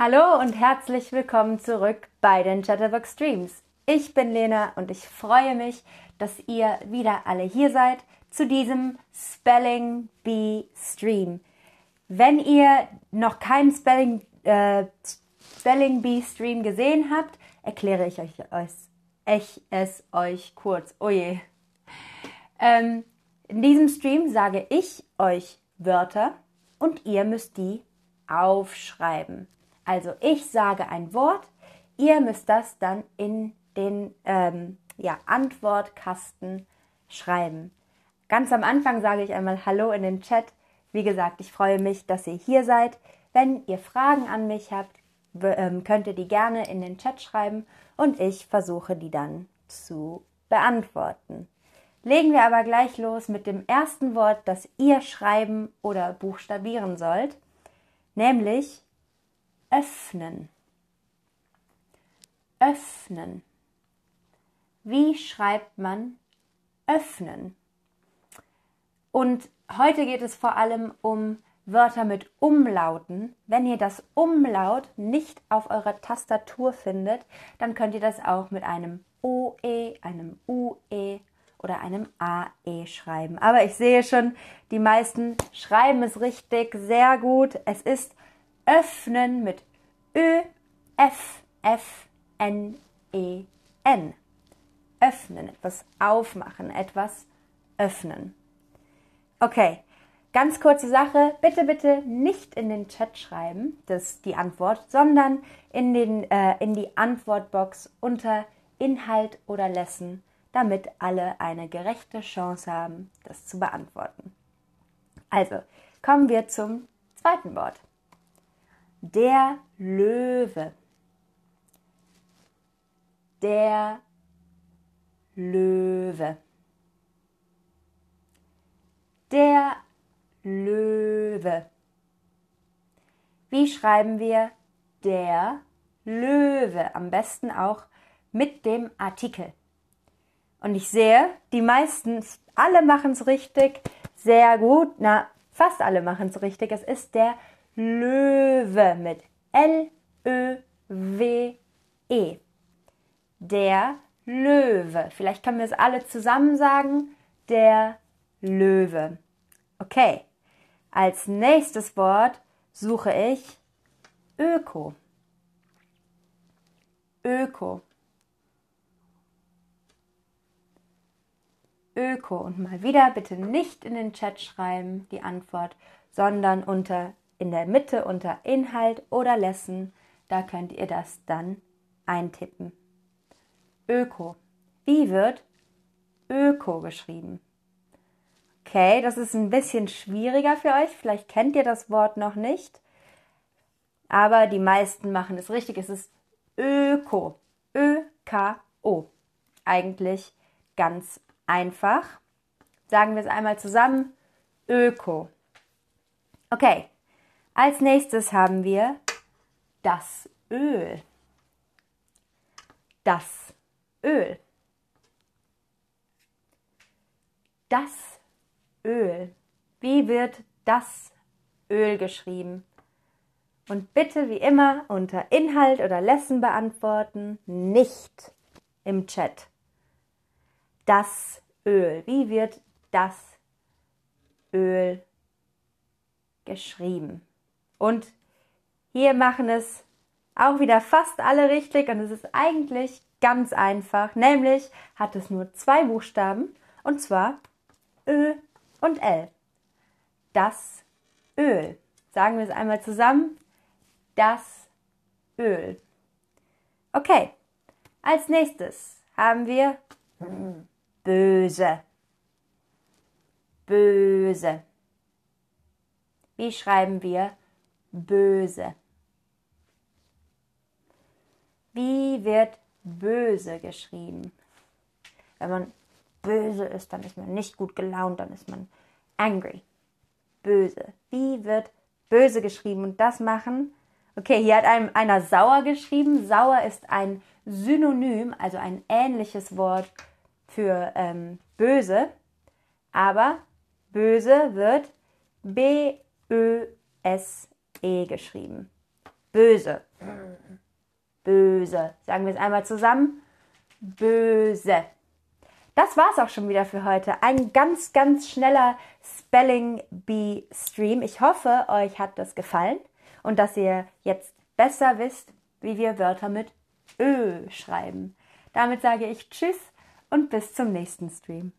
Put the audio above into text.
Hallo und herzlich willkommen zurück bei den Chatterbox Streams. Ich bin Lena und ich freue mich, dass ihr wieder alle hier seid zu diesem Spelling Bee Stream. Wenn ihr noch keinen Spelling, äh, Spelling Bee Stream gesehen habt, erkläre ich euch, ich es euch kurz. Oh je. Ähm, in diesem Stream sage ich euch Wörter und ihr müsst die aufschreiben. Also ich sage ein Wort, ihr müsst das dann in den ähm, ja, Antwortkasten schreiben. Ganz am Anfang sage ich einmal Hallo in den Chat. Wie gesagt, ich freue mich, dass ihr hier seid. Wenn ihr Fragen an mich habt, ähm, könnt ihr die gerne in den Chat schreiben und ich versuche die dann zu beantworten. Legen wir aber gleich los mit dem ersten Wort, das ihr schreiben oder buchstabieren sollt, nämlich öffnen. Öffnen. Wie schreibt man öffnen? Und heute geht es vor allem um Wörter mit Umlauten. Wenn ihr das Umlaut nicht auf eurer Tastatur findet, dann könnt ihr das auch mit einem OE, einem UE oder einem AE schreiben. Aber ich sehe schon, die meisten schreiben es richtig, sehr gut. Es ist öffnen mit Ö, F, F, N, E, N. Öffnen, etwas aufmachen, etwas öffnen. Okay, ganz kurze Sache. Bitte, bitte nicht in den Chat schreiben, das die Antwort, sondern in, den, äh, in die Antwortbox unter Inhalt oder Lesson damit alle eine gerechte Chance haben, das zu beantworten. Also, kommen wir zum zweiten Wort. Der Löwe. Der Löwe. Der Löwe. Wie schreiben wir der Löwe? Am besten auch mit dem Artikel. Und ich sehe, die meisten, alle machen es richtig, sehr gut. Na, fast alle machen es richtig. Es ist der Löwe mit L-Ö-W-E. Der Löwe. Vielleicht können wir es alle zusammen sagen. Der Löwe. Okay. Als nächstes Wort suche ich Öko. Öko. Öko und mal wieder bitte nicht in den Chat schreiben die Antwort, sondern unter in der Mitte unter Inhalt oder Lesson, da könnt ihr das dann eintippen. Öko. Wie wird Öko geschrieben? Okay, das ist ein bisschen schwieriger für euch. Vielleicht kennt ihr das Wort noch nicht. Aber die meisten machen es richtig. Es ist Öko. Ö-K-O. Eigentlich ganz einfach. Sagen wir es einmal zusammen. Öko. Okay. Als nächstes haben wir das Öl. Das Öl. Das Öl. Wie wird das Öl geschrieben? Und bitte wie immer unter Inhalt oder Lesson beantworten, nicht im Chat das Öl. Wie wird das Öl geschrieben? Und hier machen es auch wieder fast alle richtig und es ist eigentlich ganz einfach. Nämlich hat es nur zwei Buchstaben und zwar Ö und L. Das Öl. Sagen wir es einmal zusammen. Das Öl. Okay. Als nächstes haben wir böse. Böse. Wie schreiben wir böse? Wie wird böse geschrieben? Wenn man böse ist, dann ist man nicht gut gelaunt, dann ist man angry. Böse. Wie wird böse geschrieben? Und das machen. Okay, hier hat einem einer sauer geschrieben. Sauer ist ein Synonym, also ein ähnliches Wort für ähm, böse, aber böse wird B-Ö-S-E geschrieben. Böse. böse. Böse. Sagen wir es einmal zusammen. Böse. Das war's auch schon wieder für heute. Ein ganz, ganz schneller Spelling Bee Stream. Ich hoffe, euch hat das gefallen und dass ihr jetzt besser wisst, wie wir Wörter mit Ö schreiben. Damit sage ich Tschüss und bis zum nächsten Stream.